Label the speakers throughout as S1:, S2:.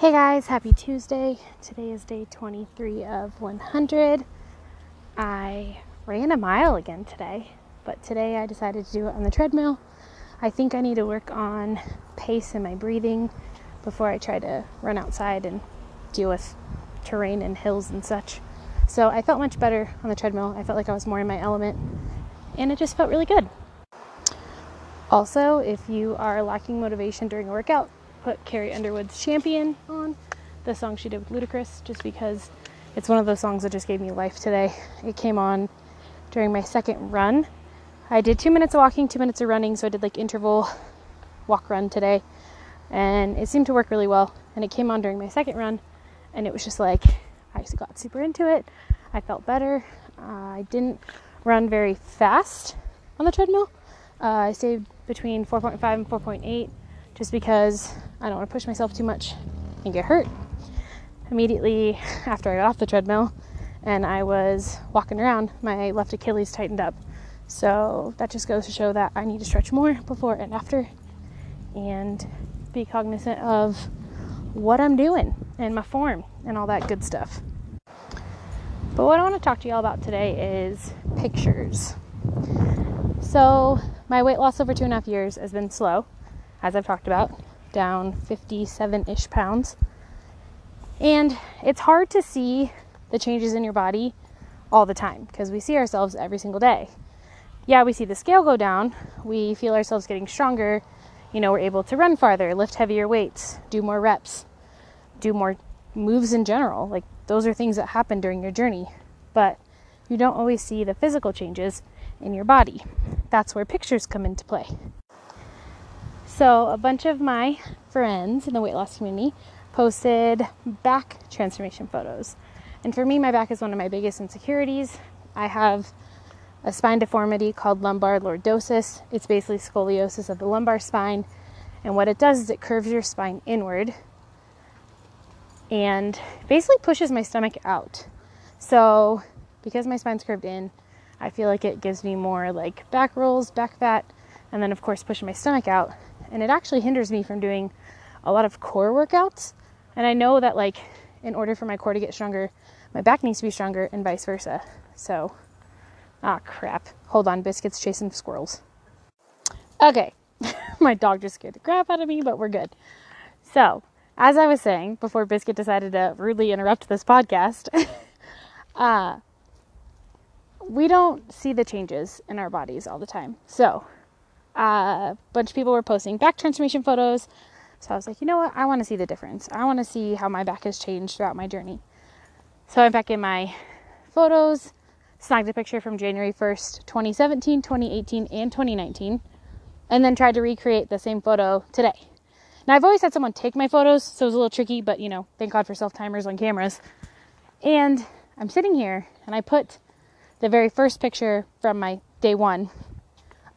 S1: Hey guys, happy Tuesday. Today is day 23 of 100. I ran a mile again today, but today I decided to do it on the treadmill. I think I need to work on pace and my breathing before I try to run outside and deal with terrain and hills and such. So I felt much better on the treadmill. I felt like I was more in my element, and it just felt really good. Also, if you are lacking motivation during a workout, put Carrie Underwood's Champion on, the song she did with Ludacris, just because it's one of those songs that just gave me life today. It came on during my second run. I did two minutes of walking, two minutes of running, so I did like interval walk run today, and it seemed to work really well. And it came on during my second run, and it was just like I just got super into it. I felt better. Uh, I didn't run very fast on the treadmill. Uh, I stayed between 4.5 and 4.8 just because I don't want to push myself too much and get hurt. Immediately after I got off the treadmill and I was walking around, my left Achilles tightened up. So that just goes to show that I need to stretch more before and after and be cognizant of what I'm doing and my form and all that good stuff. But what I want to talk to y'all about today is pictures. So, my weight loss over two and a half years has been slow, as I've talked about, down 57 ish pounds. And it's hard to see the changes in your body all the time because we see ourselves every single day. Yeah, we see the scale go down, we feel ourselves getting stronger, you know, we're able to run farther, lift heavier weights, do more reps, do more moves in general. Like, those are things that happen during your journey. But you don't always see the physical changes in your body. That's where pictures come into play. So, a bunch of my friends in the weight loss community posted back transformation photos. And for me, my back is one of my biggest insecurities. I have a spine deformity called lumbar lordosis. It's basically scoliosis of the lumbar spine. And what it does is it curves your spine inward and basically pushes my stomach out. So, because my spine's curved in, I feel like it gives me more like back rolls, back fat, and then of course pushing my stomach out. And it actually hinders me from doing a lot of core workouts. And I know that like in order for my core to get stronger, my back needs to be stronger and vice versa. So, ah crap. Hold on, Biscuit's chasing squirrels. Okay. my dog just scared the crap out of me, but we're good. So, as I was saying before Biscuit decided to rudely interrupt this podcast, uh, we don't see the changes in our bodies all the time. So, uh, a bunch of people were posting back transformation photos. So I was like, you know what? I want to see the difference. I want to see how my back has changed throughout my journey. So I'm back in my photos, snagged a picture from January 1st, 2017, 2018, and 2019, and then tried to recreate the same photo today. Now, I've always had someone take my photos, so it was a little tricky, but you know, thank God for self timers on cameras. And I'm sitting here and I put the very first picture from my day one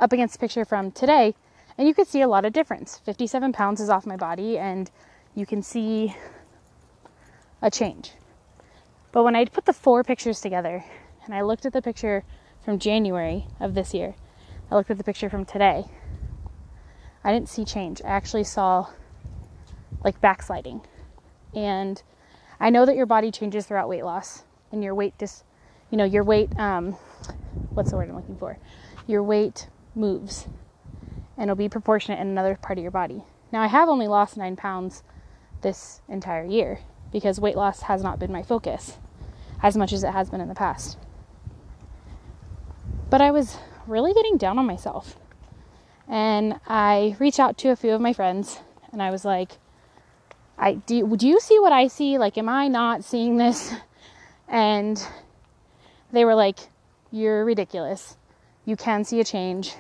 S1: up against the picture from today, and you could see a lot of difference. 57 pounds is off my body, and you can see a change. But when I put the four pictures together and I looked at the picture from January of this year, I looked at the picture from today, I didn't see change. I actually saw like backsliding. And I know that your body changes throughout weight loss and your weight just, you know, your weight, um, what's the word I'm looking for? Your weight moves and it'll be proportionate in another part of your body. Now, I have only lost nine pounds this entire year because weight loss has not been my focus as much as it has been in the past. But I was really getting down on myself. And I reached out to a few of my friends and I was like, I do do you see what I see? Like am I not seeing this? And they were like, You're ridiculous. You can see a change.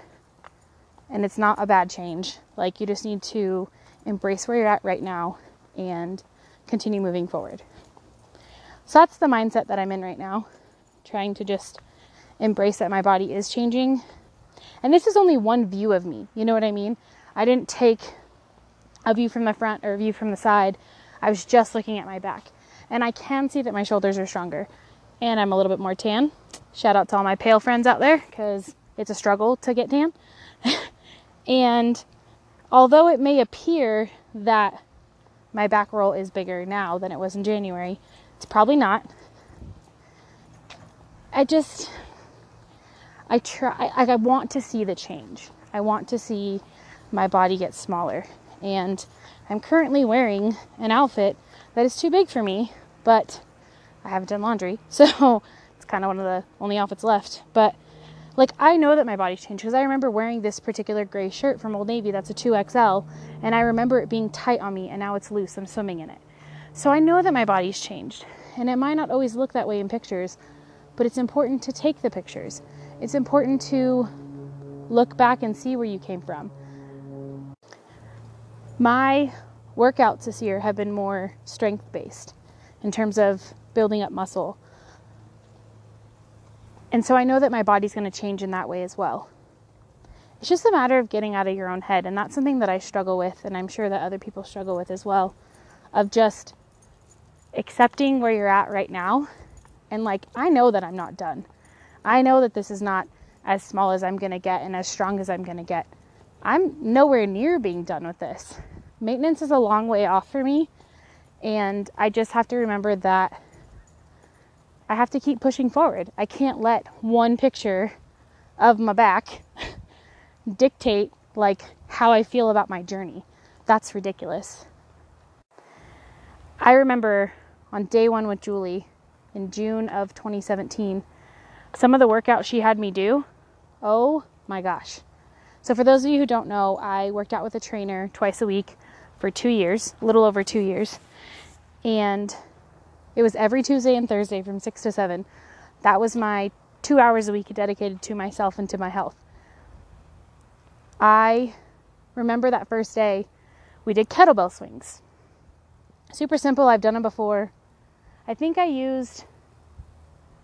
S1: And it's not a bad change. Like you just need to embrace where you're at right now and continue moving forward. So that's the mindset that I'm in right now, trying to just embrace that my body is changing and this is only one view of me. You know what I mean? I didn't take a view from the front or a view from the side. I was just looking at my back. And I can see that my shoulders are stronger. And I'm a little bit more tan. Shout out to all my pale friends out there because it's a struggle to get tan. and although it may appear that my back roll is bigger now than it was in January. It's probably not. I just, I try, I, I want to see the change. I want to see my body get smaller. And I'm currently wearing an outfit that is too big for me, but I haven't done laundry. So kind of one of the only outfits left. But like I know that my body's changed because I remember wearing this particular gray shirt from Old Navy that's a 2XL and I remember it being tight on me and now it's loose. I'm swimming in it. So I know that my body's changed. And it might not always look that way in pictures, but it's important to take the pictures. It's important to look back and see where you came from. My workouts this year have been more strength based in terms of building up muscle. And so I know that my body's going to change in that way as well. It's just a matter of getting out of your own head. And that's something that I struggle with, and I'm sure that other people struggle with as well, of just accepting where you're at right now. And like, I know that I'm not done. I know that this is not as small as I'm going to get and as strong as I'm going to get. I'm nowhere near being done with this. Maintenance is a long way off for me. And I just have to remember that I have to keep pushing forward. I can't let one picture of my back dictate like how I feel about my journey. That's ridiculous. I remember on day 1 with Julie in June of 2017, some of the workouts she had me do. Oh my gosh. So for those of you who don't know, I worked out with a trainer twice a week for 2 years, a little over 2 years. And it was every Tuesday and Thursday from 6 to 7. That was my two hours a week dedicated to myself and to my health. I remember that first day we did kettlebell swings. Super simple, I've done them before. I think I used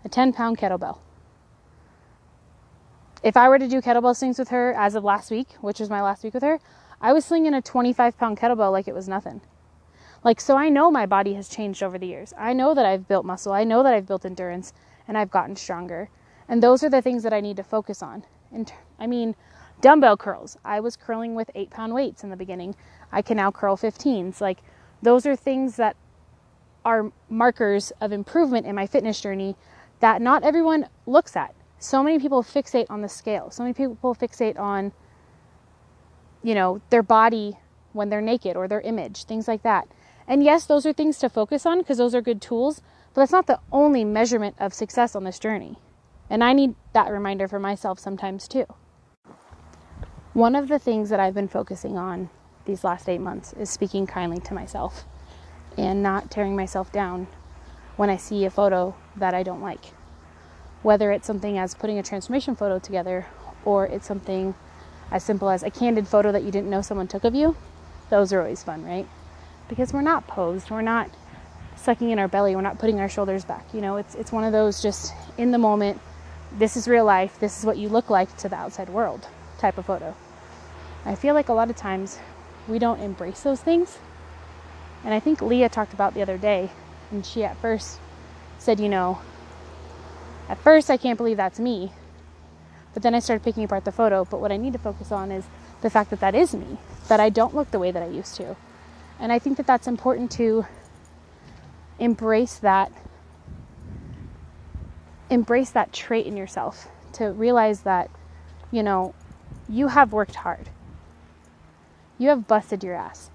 S1: a 10 pound kettlebell. If I were to do kettlebell swings with her as of last week, which was my last week with her, I was slinging a 25 pound kettlebell like it was nothing. Like, so I know my body has changed over the years. I know that I've built muscle. I know that I've built endurance and I've gotten stronger. And those are the things that I need to focus on. And I mean, dumbbell curls. I was curling with eight pound weights in the beginning. I can now curl 15s. Like, those are things that are markers of improvement in my fitness journey that not everyone looks at. So many people fixate on the scale. So many people fixate on, you know, their body when they're naked or their image, things like that. And yes, those are things to focus on because those are good tools, but that's not the only measurement of success on this journey. And I need that reminder for myself sometimes too. One of the things that I've been focusing on these last eight months is speaking kindly to myself and not tearing myself down when I see a photo that I don't like. Whether it's something as putting a transformation photo together or it's something as simple as a candid photo that you didn't know someone took of you, those are always fun, right? Because we're not posed. We're not sucking in our belly. We're not putting our shoulders back. You know, it's it's one of those just in the moment. This is real life. This is what you look like to the outside world type of photo. I feel like a lot of times we don't embrace those things. And I think Leah talked about the other day, and she at first said, you know, at first I can't believe that's me. But then I started picking apart the photo. But what I need to focus on is the fact that that is me, that I don't look the way that I used to. And I think that that's important to embrace that embrace that trait in yourself to realize that you know you have worked hard. You have busted your ass.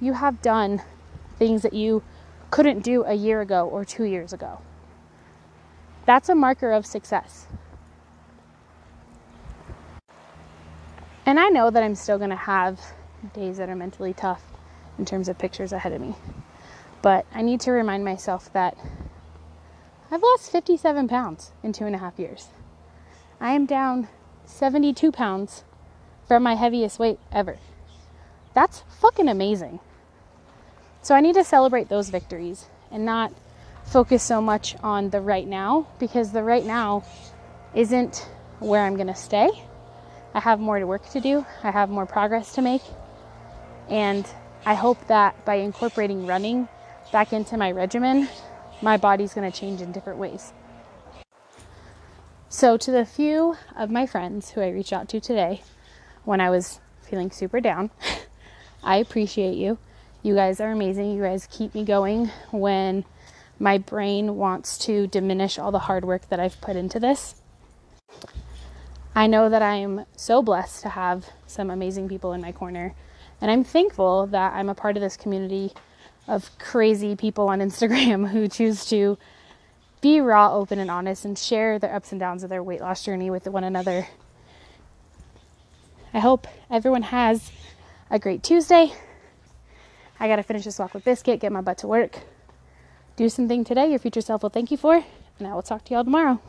S1: You have done things that you couldn't do a year ago or 2 years ago. That's a marker of success. And I know that I'm still going to have days that are mentally tough in terms of pictures ahead of me. But I need to remind myself that I've lost 57 pounds in two and a half years. I am down 72 pounds from my heaviest weight ever. That's fucking amazing. So I need to celebrate those victories and not focus so much on the right now because the right now isn't where I'm going to stay. I have more work to do, I have more progress to make. And I hope that by incorporating running back into my regimen, my body's going to change in different ways. So, to the few of my friends who I reached out to today when I was feeling super down, I appreciate you. You guys are amazing. You guys keep me going when my brain wants to diminish all the hard work that I've put into this. I know that I'm so blessed to have some amazing people in my corner, and I'm thankful that I'm a part of this community of crazy people on Instagram who choose to be raw, open, and honest and share their ups and downs of their weight loss journey with one another. I hope everyone has a great Tuesday. I got to finish this walk with Biscuit, get my butt to work, do something today your future self will thank you for, and I will talk to y'all tomorrow.